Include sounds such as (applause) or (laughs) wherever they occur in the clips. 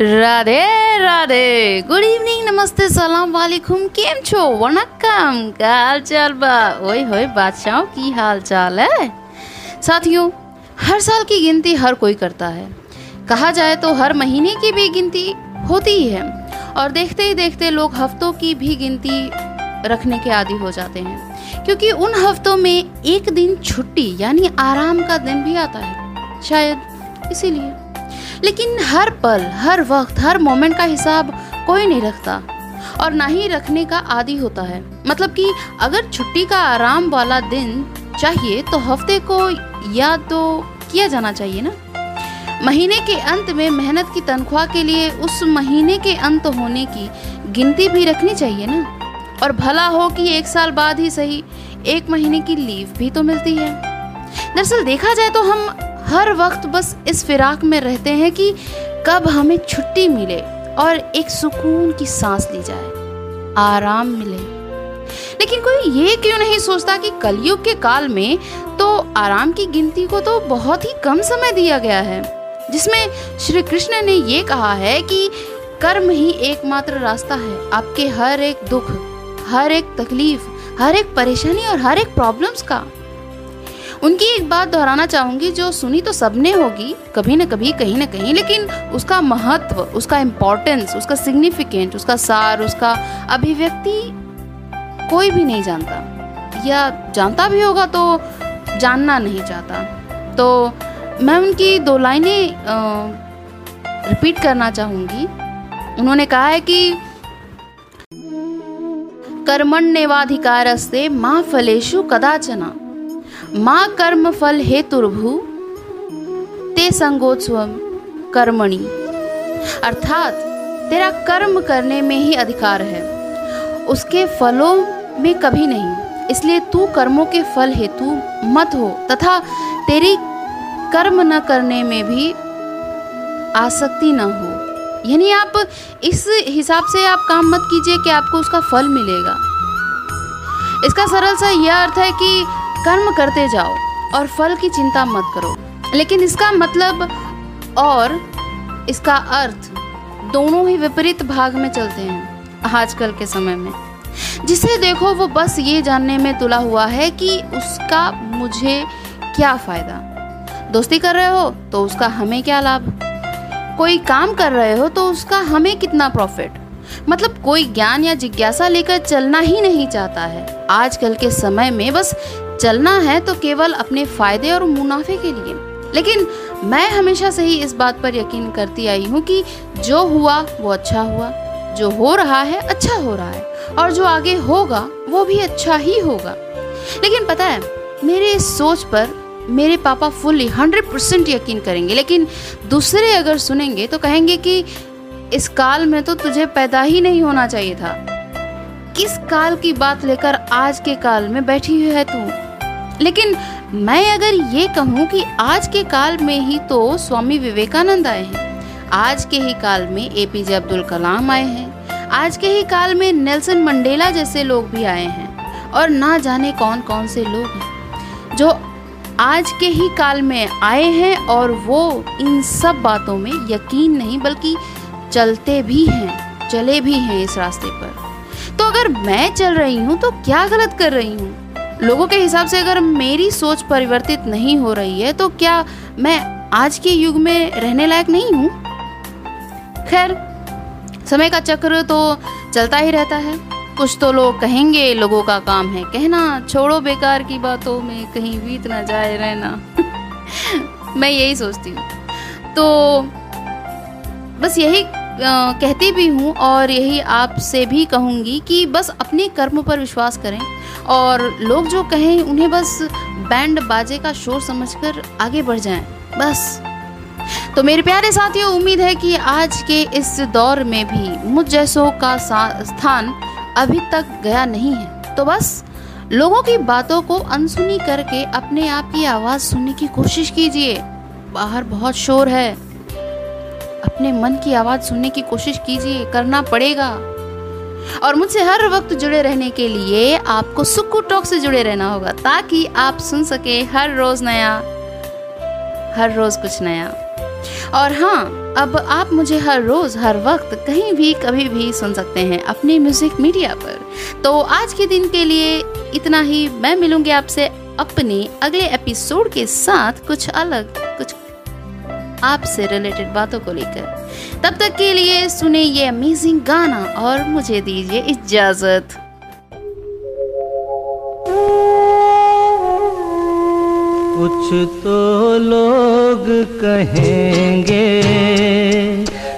Radhe Radhe. Good evening नमस्ते, सलाम वालेकुम। केम छो? वनकम काल चाल बा। ओए होए, बादशाह की हालचाल है? साथियों, हर साल की गिनती हर कोई करता है। कहा जाए तो हर महीने की भी गिनती होती ही है। और देखते ही देखते लोग हफ्तों की भी गिनती रखने के आदि हो जाते हैं। क्योंकि उन हफ्तों में एक दिन छुट्टी, यानी आराम का दिन भी आता है। शायद इसीलिए। लेकिन हर पल, हर वक्त, हर मोमेंट का हिसाब कोई नहीं रखता। और ना ही रखने का आदि होता है। मतलब कि अगर छुट्टी का आराम वाला दिन चाहिए तो हफ़्ते को याद तो किया जाना चाहिए ना। महीने के अंत में मेहनत की तनख्वाह के लिए उस महीने के अंत होने की गिनती भी रखनी चाहिए ना। और भला हो कि एक साल बाद ही सही, एक महीने की लीव भी तो मिलती है। दरअसल देखा जाए तो हम हर वक्त बस इस फिराक में रहते हैं कि कब हमें छुट्टी मिले और एक सुकून की सांस ली जाए, आराम मिले। लेकिन कोई ये क्यों नहीं सोचता कि कलयुग के काल में तो आराम की गिनती को तो बहुत ही कम समय दिया गया है, जिसमें श्री कृष्ण ने ये कहा है कि कर्म ही एकमात्र रास्ता है, आपके हर एक दुख, हर एक तकलीफ़, हर एक परेशानी और हर एक प्रॉब्लम्स का। उनकी एक बात दोहराना चाहूँगी, जो सुनी तो सबने होगी, कभी न कभी, कहीं न कहीं, लेकिन उसका महत्व, उसका इम्पोर्टेंस उसका सिग्निफिकेंट उसका सार, उसका अभिव्यक्ति कोई भी नहीं जानता। या जानता भी होगा तो जानना नहीं चाहता। तो मैं उनकी दो लाइनें रिपीट करना चाहूँगी। उन्होंने कहा है कि, कर्मण्यवाधिकारस्ते माँ फलेशु कदाचना। माँ कर्म फल हेतुर्भु, ते संगोत्सव कर्मणि। अर्थात, तेरा कर्म करने में ही अधिकार है। उसके फलों में कभी नहीं। इसलिए तू कर्मों के फल हेतु मत हो, तथा तेरी कर्म न करने में भी आसक्ति न हो। यानी आप इस हिसाब से आप काम मत कीजिए कि आपको उसका फल मिलेगा। इसका सरल सा यह अर्थ है कि कर्म करते जाओ और फल की चिंता मत करो। लेकिन इसका मतलब और इसका अर्थ दोनों ही विपरीत भाग में चलते हैं आजकल के समय में। जिसे देखो, वो बस ये जानने में तुला हुआ है कि उसका मुझे क्या फ़ायदा? दोस्ती कर रहे हो तो उसका हमें क्या लाभ? कोई काम कर रहे हो तो उसका हमें कितना प्रॉफिट? मतलब कोई ज्ञान या जिज्ञासा लेकर चलना ही नहीं चाहता है। आजकल के समय में बस चलना है तो केवल अपने फ़ायदे और मुनाफे के लिए। लेकिन मैं हमेशा से ही इस बात पर यकीन करती आई हूँ कि जो हुआ, वो अच्छा हुआ। जो हो रहा है अच्छा हो रहा है। और जो आगे होगा, वो भी अच्छा ही होगा। लेकिन पता है, मेरे इस सोच पर मेरे पापा फुल्ली हंड्रेड परसेंट यकीन करेंगे। लेकिन दूसरे अगर सुनेंगे तो कहेंगे कि इस काल में तो तुझे पैदा ही नहीं होना चाहिए था। किस काल की बात लेकर आज के काल में बैठी हुई है तू? लेकिन मैं अगर ये कहूँ कि आज के काल में ही तो स्वामी विवेकानंद आए हैं। आज के ही काल में एपीजे अब्दुल कलाम आए हैं। आज के ही काल में नेल्सन मंडेला जैसे लोग भी आए हैं। और ना जाने कौन कौन से लोग हैं, जो आज के ही काल में आए हैं और वो इन सब बातों में यकीन नहीं, बल्कि चलते भी हैं, चले भी हैं इस रास्ते पर। तो अगर मैं चल रही हूँ तो क्या गलत कर रही हूँ? लोगों के हिसाब से अगर मेरी सोच परिवर्तित नहीं हो रही है तो क्या मैं आज के युग में रहने लायक नहीं हूँ? खैर, समय का चक्र तो चलता ही रहता है। कुछ तो लोग कहेंगे, लोगों का काम है कहना। छोड़ो बेकार की बातों में, कहीं बीत ना जाए रहना। (laughs) मैं यही सोचती हूँ। तो बस यही कहती भी हूँ और यही आपसे भी कहूँगी कि बस अपने कर्म पर विश्वास करें और लोग जो कहें उन्हें बस बैंड बाजे का शोर समझकर आगे बढ़ जाएँ, बस। तो मेरे प्यारे साथियों, उम्मीद है कि आज के इस दौर में भी मुझ जैसों का स्थान अभी तक गया नहीं है। तो बस लोगों की बातों को अनसुनी करके अपने आप की आवाज़ सुनने की कोशिश कीजिए। बाहर बहुत शोर है। अपने मन की आवाज़ सुनने की कोशिश कीजिए, करना पड़ेगा। और मुझसे हर वक्त जुड़े रहने के लिए आपको सुक्कू टॉक से जुड़े रहना होगा, ताकि आप सुन सके हर रोज नया, हर रोज कुछ नया। और हाँ अब आप मुझे हर रोज, हर वक्त कहीं भी, कभी भी सुन सकते हैं अपने म्यूज़िक मीडिया पर। तो आज के दिन के लिए इतना ही, मैं मिलूँगी आपसे अपने अगले एपिसोड के साथ कुछ अलग, कुछ आपसे रिलेटेड बातों को लेकर। तब तक के लिए सुने ये अमेजिंग गाना और मुझे दीजिए इजाज़त। कुछ तो लोग कहेंगे,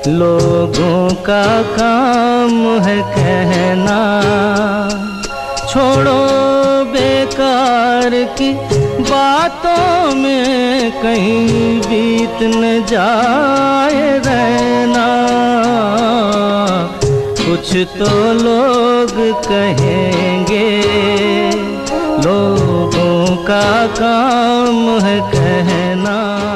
लोगों का काम है कहना। छोड़ो बेकार की बातों में कहीं बीत न जाए रहना। कुछ तो लोग कहेंगे, लोगों का काम है कहना।